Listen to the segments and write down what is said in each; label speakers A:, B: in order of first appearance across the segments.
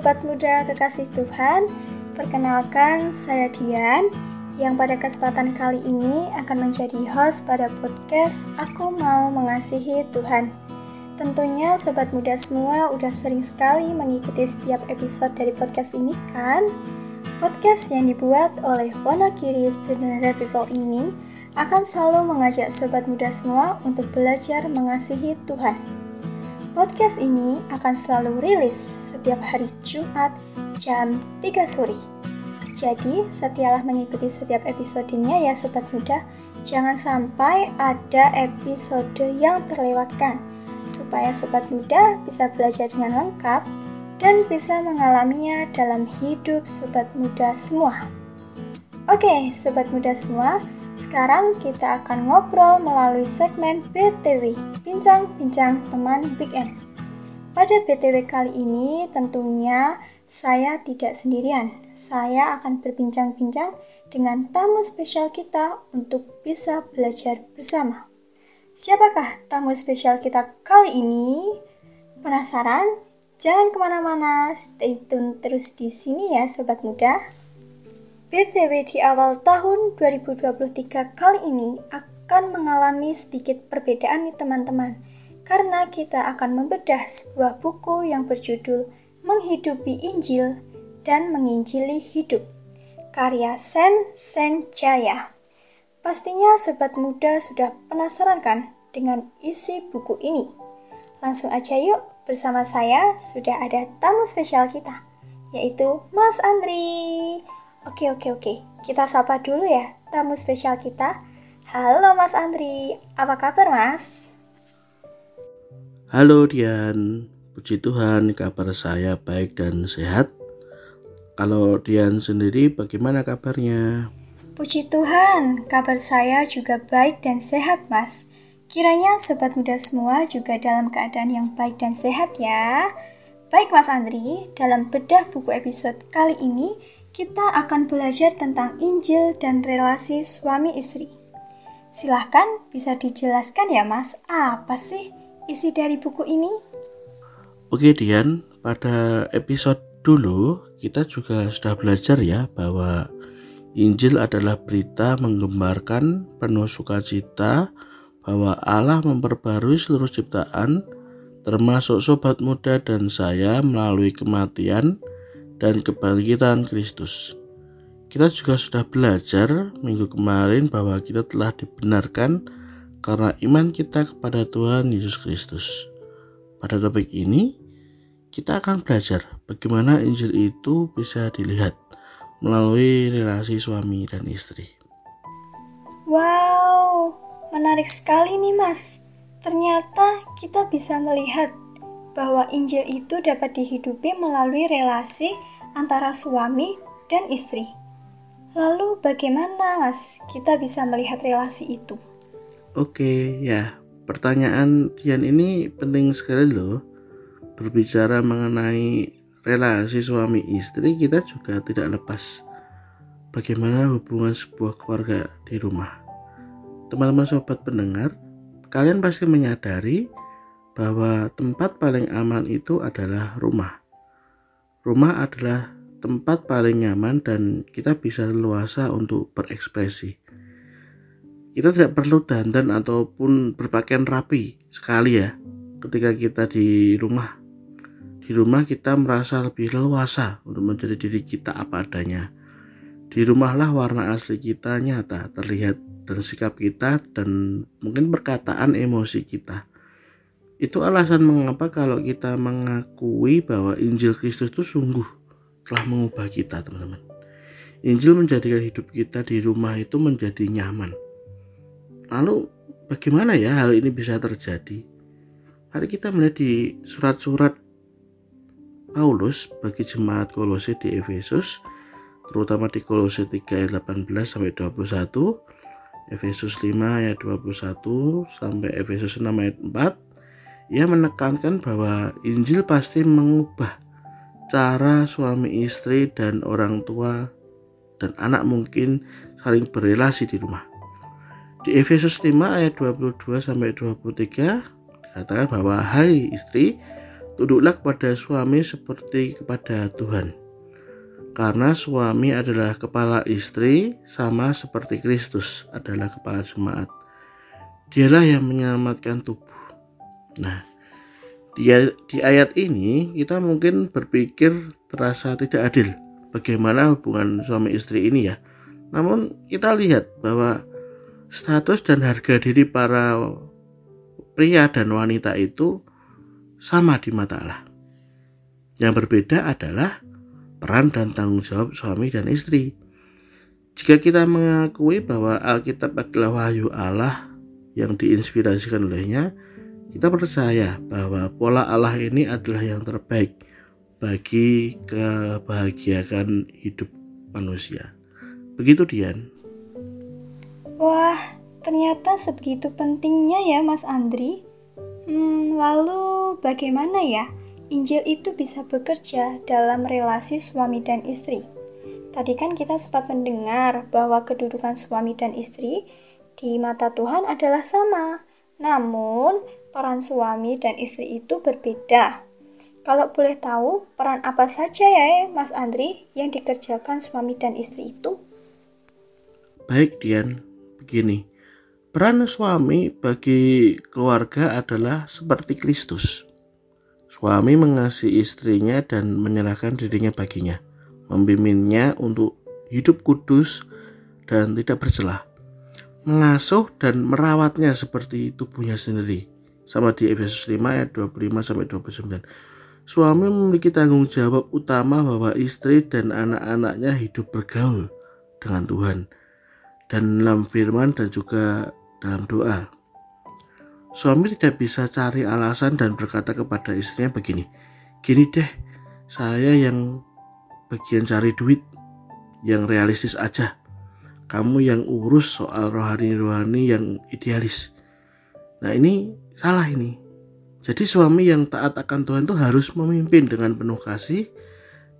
A: Sobat muda kekasih Tuhan, perkenalkan saya Dian yang pada kesempatan kali ini akan menjadi host pada podcast Aku Mau Mengasihi Tuhan. Tentunya sobat muda semua udah sering sekali mengikuti setiap episode dari podcast ini kan? Podcast yang dibuat oleh Wonogiri Student Revival ini akan selalu mengajak sobat muda semua untuk belajar mengasihi Tuhan. Podcast ini akan selalu rilis setiap hari Jumat jam 3 sore. Jadi, setialah mengikuti setiap episodenya ya sobat muda. Jangan sampai ada episode yang terlewatkan, supaya sobat muda bisa belajar dengan lengkap dan bisa mengalaminya dalam hidup sobat muda semua. Oke, sobat muda semua, sekarang kita akan ngobrol melalui segmen BTW, Bincang-Bincang Teman Weekend. Pada BTW kali ini tentunya saya tidak sendirian. Saya akan berbincang-bincang dengan tamu spesial kita untuk bisa belajar bersama. Siapakah tamu spesial kita kali ini? Penasaran? Jangan ke mana-mana, stay tune terus di sini ya Sobat Muda. BTW di awal tahun 2023 kali ini akan mengalami sedikit perbedaan nih teman-teman karena kita akan membedah sebuah buku yang berjudul Menghidupi Injil dan Menginjili Hidup karya Sen Senjaya. Pastinya sobat muda sudah penasaran kan dengan isi buku ini? Langsung aja yuk bersama saya sudah ada tamu spesial kita yaitu Mas Andri. Oke, oke, oke. Kita sapa dulu ya tamu spesial kita. Halo Mas Andri, apa kabar Mas?
B: Halo Dian, puji Tuhan kabar saya baik dan sehat. Kalau Dian sendiri bagaimana kabarnya?
A: Puji Tuhan, kabar saya juga baik dan sehat Mas. Kiranya sobat muda semua juga dalam keadaan yang baik dan sehat ya. Baik Mas Andri, dalam bedah buku episode kali ini kita akan belajar tentang Injil dan relasi suami istri. Silahkan bisa dijelaskan ya mas, apa sih isi dari buku ini?
B: Oke Dian, pada episode dulu kita juga sudah belajar ya bahwa Injil adalah berita menggembarkan penuh sukacita bahwa Allah memperbarui seluruh ciptaan termasuk sobat muda dan saya melalui kematian dan kebangkitan Kristus. Kita juga sudah belajar minggu kemarin bahwa kita telah dibenarkan karena iman kita kepada Tuhan Yesus Kristus. Pada topik ini, kita akan belajar bagaimana Injil itu bisa dilihat melalui relasi suami dan istri.
A: Wow, menarik sekali nih Mas. Ternyata kita bisa melihat bahwa Injil itu dapat dihidupi melalui relasi antara suami dan istri. Lalu bagaimana Mas kita bisa melihat relasi itu?
B: Oke, ya. Pertanyaan Dian ini penting sekali loh. Berbicara mengenai relasi suami istri, kita juga tidak lepas bagaimana hubungan sebuah keluarga di rumah. Teman-teman sobat pendengar, kalian pasti menyadari bahwa tempat paling aman itu adalah rumah. Rumah adalah tempat paling nyaman dan kita bisa leluasa untuk berekspresi. Kita tidak perlu dandan ataupun berpakaian rapi sekali ya ketika kita di rumah. Di rumah kita merasa lebih leluasa untuk menjadi diri kita apa adanya. Di rumahlah warna asli kita nyata terlihat dan sikap kita dan mungkin perkataan emosi kita. Itu alasan mengapa kalau kita mengakui bahwa Injil Kristus itu sungguh telah mengubah kita, teman-teman. Injil menjadikan hidup kita di rumah itu menjadi nyaman. Lalu bagaimana ya hal ini bisa terjadi? Mari kita melihat di surat-surat Paulus bagi jemaat Kolose di Efesus, terutama di Kolose 3 ayat 18 sampai 21, Efesus 5 ayat 21 sampai Efesus 6 ayat 4, ia menekankan bahwa Injil pasti mengubah cara suami istri dan orang tua dan anak mungkin saling berrelasi di rumah. Di Efesus 5 ayat 22 sampai 23 dikatakan bahwa hai istri tunduklah kepada suami seperti kepada Tuhan. Karena suami adalah kepala istri sama seperti Kristus adalah kepala jemaat. Dialah yang menyelamatkan tubuh. Nah, di, di ayat ini kita mungkin berpikir terasa tidak adil bagaimana hubungan suami istri ini ya. Namun kita lihat bahwa status dan harga diri para pria dan wanita itu sama di mata Allah. Yang berbeda adalah peran dan tanggung jawab suami dan istri. Jika kita mengakui bahwa Alkitab adalah wahyu Allah yang diinspirasikan olehnya, kita percaya bahwa pola Allah ini adalah yang terbaik bagi kebahagiaan hidup manusia. Begitu Dian.
A: Wah, ternyata sebegitu pentingnya ya Mas Andri. Hmm, lalu bagaimana ya Injil itu bisa bekerja dalam relasi suami dan istri? Tadi kan kita sempat mendengar bahwa kedudukan suami dan istri di mata Tuhan adalah sama. Namun, peran suami dan istri itu berbeda. Kalau boleh tahu, peran apa saja ya Mas Andri yang dikerjakan suami dan istri itu?
B: Baik Dian, begini. Peran suami bagi keluarga adalah seperti Kristus. Suami mengasihi istrinya dan menyerahkan dirinya baginya, membimbingnya untuk hidup kudus dan tidak bercelah, mengasuh dan merawatnya seperti tubuhnya sendiri. Sama di Efesus 5 ayat 25 sampai 29. Suami memiliki tanggung jawab utama bahwa istri dan anak-anaknya hidup bergaul dengan Tuhan dan dalam firman dan juga dalam doa. Suami tidak bisa cari alasan dan berkata kepada istrinya begini, gini deh, saya yang bagian cari duit, yang realistis aja. Kamu yang urus soal rohani-rohani yang idealis. Nah ini salah ini. Jadi suami yang taat akan Tuhan itu harus memimpin dengan penuh kasih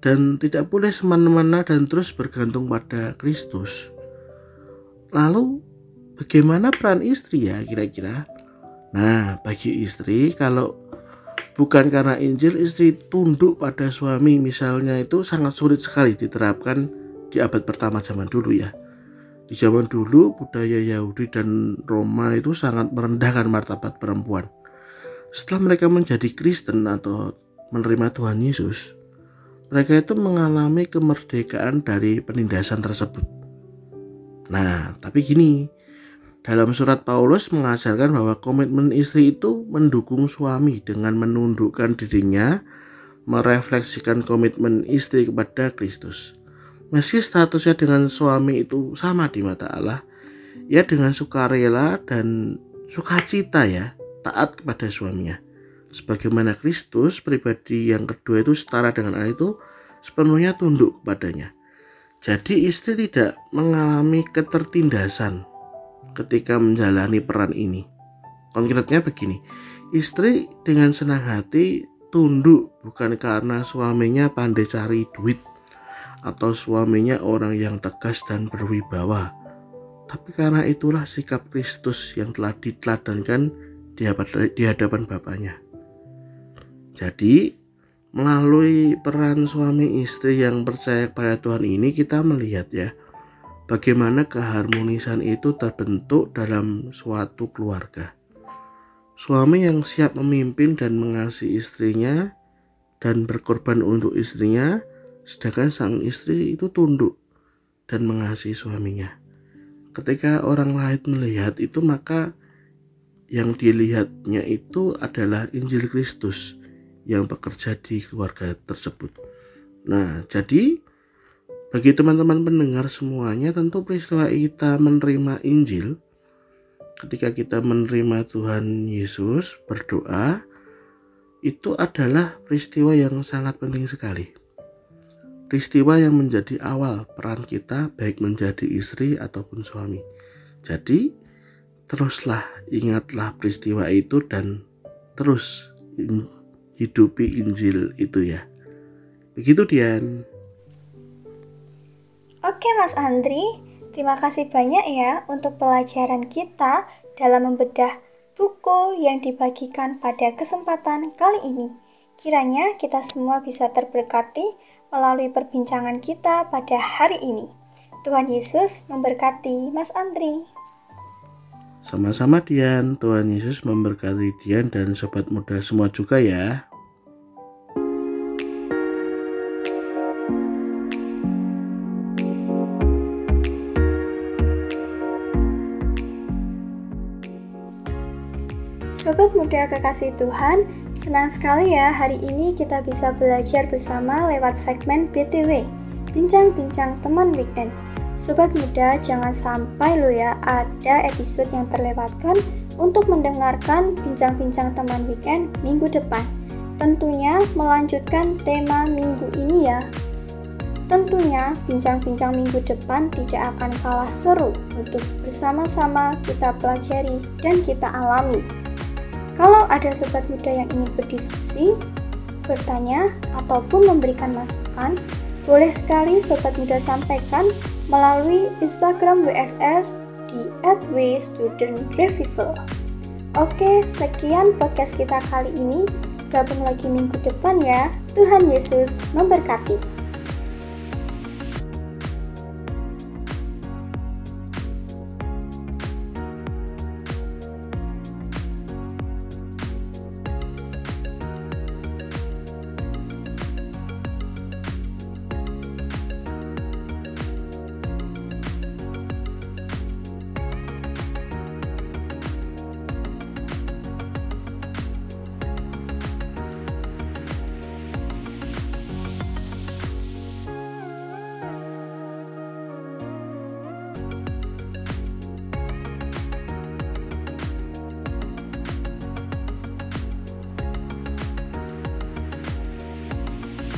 B: dan tidak boleh semena-mena dan terus bergantung pada Kristus. Lalu bagaimana peran istri ya kira-kira? Nah, bagi istri kalau bukan karena Injil istri tunduk pada suami misalnya itu sangat sulit sekali diterapkan di abad pertama zaman dulu ya. Di zaman dulu budaya Yahudi dan Roma itu sangat merendahkan martabat perempuan. Setelah mereka menjadi Kristen atau menerima Tuhan Yesus, mereka itu mengalami kemerdekaan dari penindasan tersebut. Nah, tapi gini, dalam surat Paulus mengajarkan bahwa komitmen istri itu mendukung suami dengan menundukkan dirinya, merefleksikan komitmen istri kepada Kristus. Meski statusnya dengan suami itu sama di mata Allah, ia dengan sukarela dan sukacita ya, taat kepada suaminya. Sebagaimana Kristus, pribadi yang kedua itu setara dengan Allah itu sepenuhnya tunduk kepadanya. Jadi istri tidak mengalami ketertindasan ketika menjalani peran ini. Konkretnya begini, istri dengan senang hati tunduk bukan karena suaminya pandai cari duit atau suaminya orang yang tegas dan berwibawa. Tapi karena itulah sikap Kristus yang telah diteladankan di hadapan Bapaknya. Jadi, Melalui peran suami istri yang percaya kepada Tuhan ini kita melihat ya bagaimana keharmonisan itu terbentuk dalam suatu keluarga. Suami yang siap memimpin dan mengasihi istrinya dan berkorban untuk istrinya, sedangkan sang istri itu tunduk dan mengasihi suaminya. Ketika orang lain melihat itu maka yang dilihatnya itu adalah Injil Kristus yang bekerja di keluarga tersebut. Nah, jadi bagi teman-teman pendengar semuanya, tentu peristiwa kita menerima Injil ketika kita menerima Tuhan Yesus berdoa itu adalah peristiwa yang sangat penting sekali. Peristiwa yang menjadi awal peran kita baik menjadi istri ataupun suami. Jadi, teruslah ingatlah peristiwa itu dan terus hidupi Injil itu ya. Begitu Dian.
A: Oke Mas Andri, terima kasih banyak ya untuk pelajaran kita dalam membedah buku yang dibagikan pada kesempatan kali ini. Kiranya kita semua bisa terberkati melalui perbincangan kita pada hari ini. Tuhan Yesus memberkati Mas Andri.
B: Sama-sama Dian, Tuhan Yesus memberkati Dian dan sobat muda semua juga ya.
A: Sobat muda kekasih Tuhan, senang sekali ya hari ini kita bisa belajar bersama lewat segmen BTW, Bincang-Bincang Teman Weekend. Sobat muda, jangan sampai lo ya ada episode yang terlewatkan untuk mendengarkan bincang-bincang teman weekend minggu depan. Tentunya melanjutkan tema minggu ini ya. Tentunya bincang-bincang minggu depan tidak akan kalah seru untuk bersama-sama kita pelajari dan kita alami. Kalau ada sobat muda yang ingin berdiskusi, bertanya, ataupun memberikan masukan, boleh sekali sobat muda sampaikan melalui Instagram WSR di @wstudentrevival. Oke, sekian podcast kita kali ini. Gabung lagi minggu depan ya. Tuhan Yesus memberkati.